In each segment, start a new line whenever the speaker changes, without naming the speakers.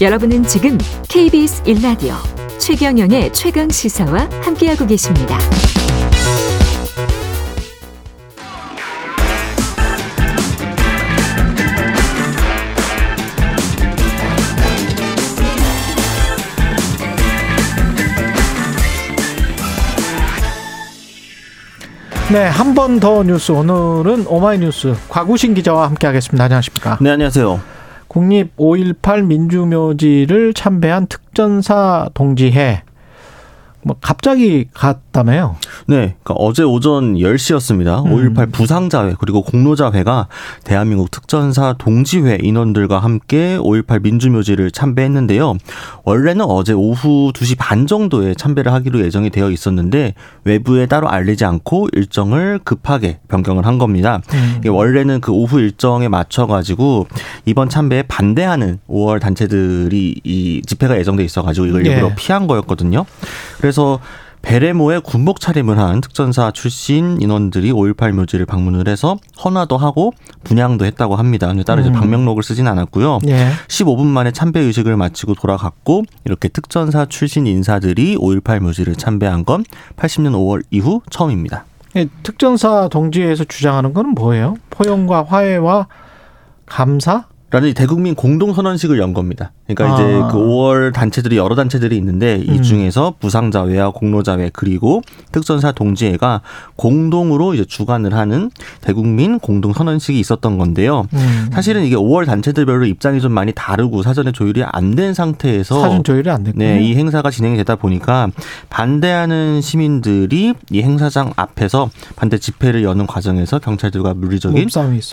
여러분은 지금 KBS 1라디오 최경영의 최강 시사와 함께하고 계십니다.
네, 한 번 더 뉴스 오늘은 오마이뉴스 곽우신 기자와 함께하겠습니다. 안녕하십니까?
네, 안녕하세요.
국립 5.18 민주묘지를 참배한 특전사 동지회 뭐 갑자기 갔 다며요.
네, 그러니까 어제 오전 10시였습니다. 음. 5.18 부상자회 그리고 공로자회가 대한민국 특전사 동지회 인원들과 함께 5.18 민주묘지를 참배했는데요. 원래는 어제 오후 2시 반 정도에 참배를 하기로 예정이 되어 있었는데 외부에 따로 알리지 않고 일정을 급하게 변경을 한 겁니다. 음. 원래는 그 오후 일정에 맞춰가지고 이번 참배에 반대하는 5월 단체들이 이 집회가 예정돼 있어가지고 이걸 일부러 네. 피한 거였거든요. 그래서 베레모에 군복 차림을 한 특전사 출신 인원들이 5.18 묘지를 방문을 해서 헌화도 하고 분양도 했다고 합니다. 따로 음. 이제 방명록을 쓰진 않았고요. 예. 15분 만에 참배 의식을 마치고 돌아갔고 이렇게 특전사 출신 인사들이 5.18 묘지를 참배한 건 80년 5월 이후 처음입니다.
예, 특전사 동지에서 주장하는 건 뭐예요? 포용과 화해와 감사?
라는 대국민 공동선언식을 연 겁니다. 그러니까 아. 이제 그 5월 단체들이 여러 단체들이 있는데 이 음. 중에서 부상자회와 공로자회 그리고 특전사 동지회가 공동으로 이제 주관을 하는 대국민 공동선언식이 있었던 건데요. 음. 사실은 이게 5월 단체들별로 입장이 좀 많이 다르고 사전에 조율이 안 된 상태에서
사전 조율이 안 됐군요.
네, 이 행사가 진행이 되다 보니까 반대하는 시민들이 이 행사장 앞에서 반대 집회를 여는 과정에서 경찰들과 물리적인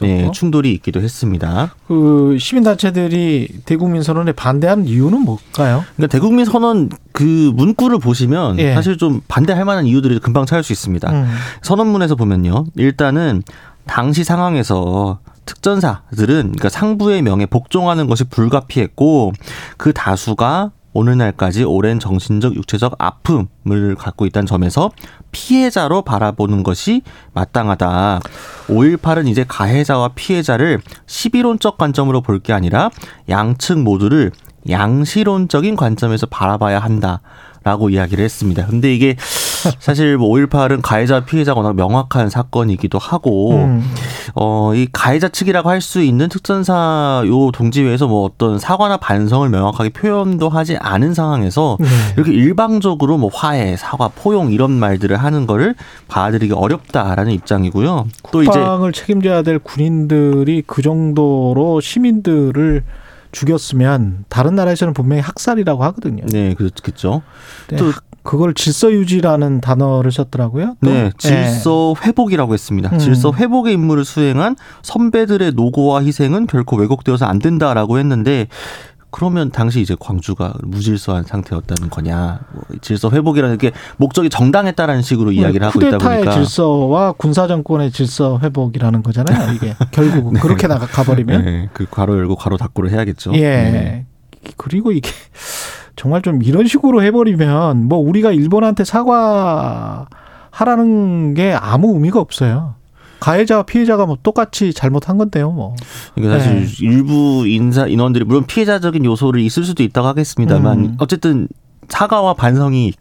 네, 충돌이 있기도 했습니다.
그 시민단체들이 대국민 선언에 반대하는 이유는 뭘까요?
그러니까 대국민 선언 그 문구를 보시면 예. 사실 좀 반대할 만한 이유들이 금방 찾을 수 있습니다. 음. 선언문에서 보면요. 일단은 당시 상황에서 특전사들은 그러니까 상부의 명에 복종하는 것이 불가피했고 그 다수가 오늘날까지 오랜 정신적, 육체적 아픔을 갖고 있다는 점에서 피해자로 바라보는 것이 마땅하다. 5.18은 이제 가해자와 피해자를 시비론적 관점으로 볼 게 아니라 양측 모두를 양시론적인 관점에서 바라봐야 한다. 라고 이야기를 했습니다. 근데 이게 사실 뭐 5.18은 가해자 피해자가 워낙 명확한 사건이기도 하고 음. 어이 가해자 측이라고 할 수 있는 특전사 요 동지회에서 뭐 어떤 사과나 반성을 명확하게 표현도 하지 않은 상황에서 네. 이렇게 일방적으로 뭐 화해, 사과, 포용 이런 말들을 하는 거를 받아들이기 어렵다라는 입장이고요.
또 이제 국방을 책임져야 될 군인들이 그 정도로 시민들을 죽였으면 다른 나라에서는 분명히 학살이라고 하거든요.
네, 그렇겠죠.
네, 또 그걸 질서 유지라는 단어를 썼더라고요.
또? 네, 질서 네. 회복이라고 했습니다. 음. 질서 회복의 임무를 수행한 선배들의 노고와 희생은 결코 왜곡되어서 안 된다라고 했는데 그러면 당시 이제 광주가 무질서한 상태였다는 거냐. 뭐 질서 회복이라는 게 목적이 정당했다라는 식으로 네, 이야기를 하고 있다 보니까.
질서와 군사 정권의 질서 회복이라는 거잖아요. 이게 결국은 네. 그렇게 나가 가버리면. 네.
그 괄호 열고 괄호 닫고를 해야겠죠.
예. 네. 그리고 이게 정말 좀 이런 식으로 해버리면 뭐 우리가 일본한테 사과하라는 게 아무 의미가 없어요. 가해자와 피해자가 뭐 똑같이 잘못한 건데요, 뭐.
그러니까 사실 네. 일부 인사 인원들이 물론 피해자적인 요소를 있을 수도 있다고 하겠습니다만 음. 어쨌든 사과와 반성이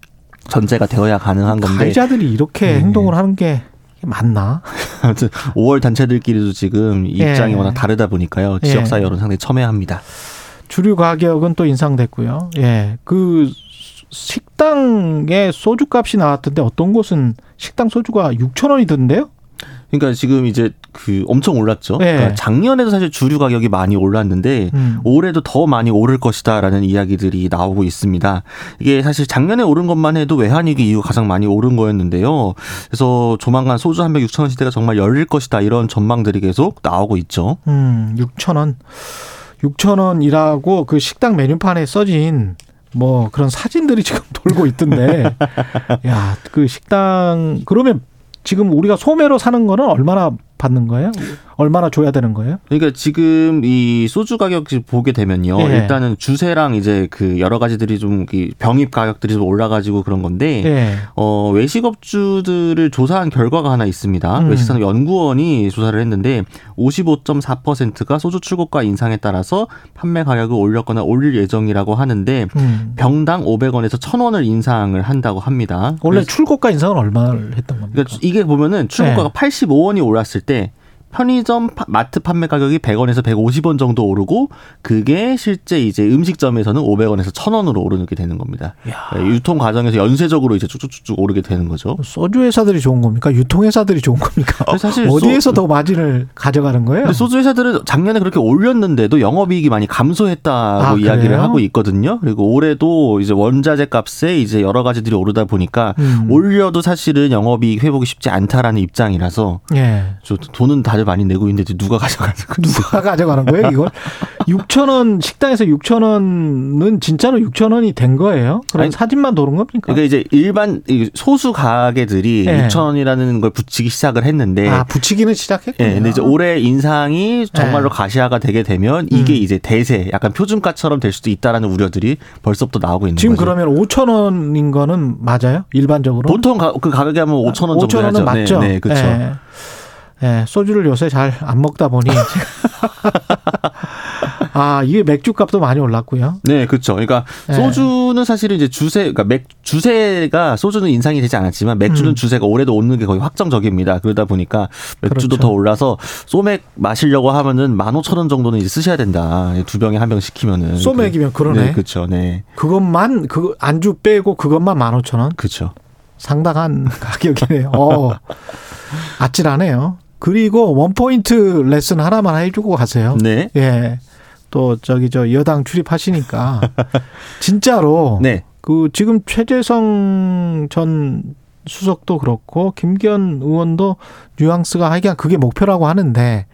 전제가 되어야 가능한 건데
가해자들이 이렇게 네. 행동을 하는 게 맞나?
아무튼 5월 단체들끼리도 지금 입장이 예. 워낙 다르다 보니까요. 지역사회 예. 여론 상당히 첨예합니다.
주류 가격은 또 인상됐고요. 예. 그 식당에 소주 값이 나왔던데 어떤 곳은 식당 소주가 6천 원이던데요?
그러니까 지금 이제 그 엄청 올랐죠. 네. 그러니까 작년에도 사실 주류 가격이 많이 올랐는데 음. 올해도 더 많이 오를 것이다라는 이야기들이 나오고 있습니다. 이게 사실 작년에 오른 것만 해도 외환위기 이후 가장 많이 오른 거였는데요. 그래서 조만간 소주 한병 6천 원 시대가 정말 열릴 것이다 이런 전망들이 계속 나오고 있죠.
음, 6천 원. 6천 원이라고 그 식당 메뉴판에 써진 뭐 그런 사진들이 지금 돌고 있던데. 야 그 식당 그러면 지금 우리가 소매로 사는 거는 얼마나 받는 거예요? 얼마나 줘야 되는 거예요?
그러니까 지금 이 소주 가격 보게 되면요. 예. 일단은 주세랑 이제 그 여러 가지들이 좀 병입 가격들이 좀 올라가지고 그런 건데 예. 어 외식업주들을 조사한 결과가 하나 있습니다. 음. 외식산 연구원이 조사를 했는데 55.4%가 소주 출고가 인상에 따라서 판매 가격을 올렸거나 올릴 예정이라고 하는데 음. 병당 500원에서 1,000원을 인상을 한다고 합니다.
원래 출고가 인상은 얼마를 했던 겁니까? 그러니까
이게 보면은 출고가가 네. 85원이 올랐을 때때 편의점 마트 판매 가격이 100원에서 150원 정도 오르고 그게 실제 이제 음식점에서는 500원에서 1000원으로 오르게 되는 겁니다. 야. 네, 유통 과정에서 연쇄적으로 이제 쭉쭉쭉 오르게 되는 거죠.
소주 회사들이 좋은 겁니까? 유통 회사들이 좋은 겁니까? 사실 어디에서 소... 더 마진을 가져가는 거예요?
소주 회사들은 작년에 그렇게 올렸는데도 영업이익이 많이 감소했다고 아, 이야기를 그래요? 하고 있거든요. 그리고 올해도 이제 원자재 값에 이제 여러 가지들이 오르다 보니까 음. 올려도 사실은 영업이익 회복이 쉽지 않다라는 입장이라서 예. 돈은 다들 돈을 많이 내고 있는데 누가 가져가는
거예요? 누가 가져가는 거예요, 이걸? 6천 원 식당에서 6천 원은 진짜로 6천 원이 된 거예요? 그럼 사진만 도는 겁니까?
그러니까 이제 일반 소수 가게들이 네. 6천 원이라는 걸 붙이기 시작을 했는데
아, 붙이기는 시작했군요.
네, 근데 이제 올해 인상이 정말로 네. 가시화가 되게 되면 이게 음. 이제 대세, 약간 표준가처럼 될 수도 있다라는 우려들이 벌써부터 나오고 있는
지금
거죠.
지금 그러면 5천 원인 거는 맞아요? 일반적으로?
보통 가, 그 가격이 하면 5천 원 정도 5천 원은
하죠. 맞죠?
네, 네 그렇죠. 네.
예, 소주를 요새 잘 안 먹다 보니 아 이게 맥주 값도 많이 올랐고요.
네, 그렇죠. 그러니까 네. 소주는 사실은 이제 주세, 그러니까 맥 주세가 소주는 인상이 되지 않았지만 맥주는 음. 주세가 올해도 오는 게 거의 확정적입니다. 그러다 보니까 맥주도 그렇죠. 더 올라서 소맥 마시려고 하면은 만 오천 원 정도는 이제 쓰셔야 된다. 두 병에 한 병 시키면은
소맥이면 그러네.
네, 그렇죠. 네.
그것만 그 안주 빼고 그것만 만 오천 원.
그렇죠.
상당한 가격이네요. 어. 아찔하네요. 그리고 원포인트 레슨 하나만 해주고 가세요.
네.
예. 또 저기 저 여당 출입하시니까 진짜로 네. 그 지금 최재성 전 수석도 그렇고 김기현 의원도 뉘앙스가 하여간 그게 목표라고 하는데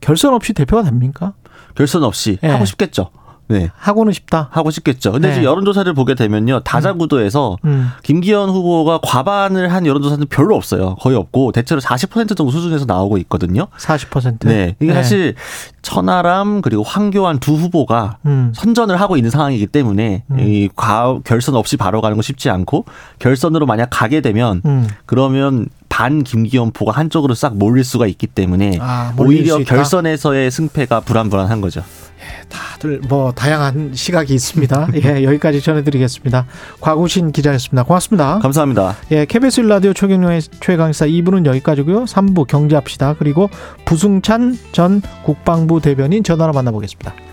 결선 없이 대표가 됩니까?
결선 없이 네. 하고 싶겠죠.
네. 하고는 싶다.
하고 싶겠죠. 근데 네. 이제 여론조사를 보게 되면요. 다자구도에서 음. 음. 김기현 후보가 과반을 한 여론조사는 별로 없어요. 거의 없고 대체로 40% 정도 수준에서 나오고 있거든요.
40%?
네. 이게 네. 사실 천하람 그리고 황교안 두 후보가 음. 선전을 하고 있는 상황이기 때문에 음. 이 과, 결선 없이 바로 가는 거 쉽지 않고 결선으로 만약 가게 되면 음. 그러면 반 김기현포가 한쪽으로 싹 몰릴 수가 있기 때문에 아, 오히려 결선에서의 승패가 불안불안한 거죠.
예, 다들 뭐 다양한 시각이 있습니다. 예, 여기까지 전해드리겠습니다. 곽우신 기자였습니다. 고맙습니다.
감사합니다.
예, KBS 라디오 최경영의 최강사 2부는 여기까지고요. 3부 경제합시다. 그리고 부승찬 전 국방부 대변인 전화로 만나보겠습니다.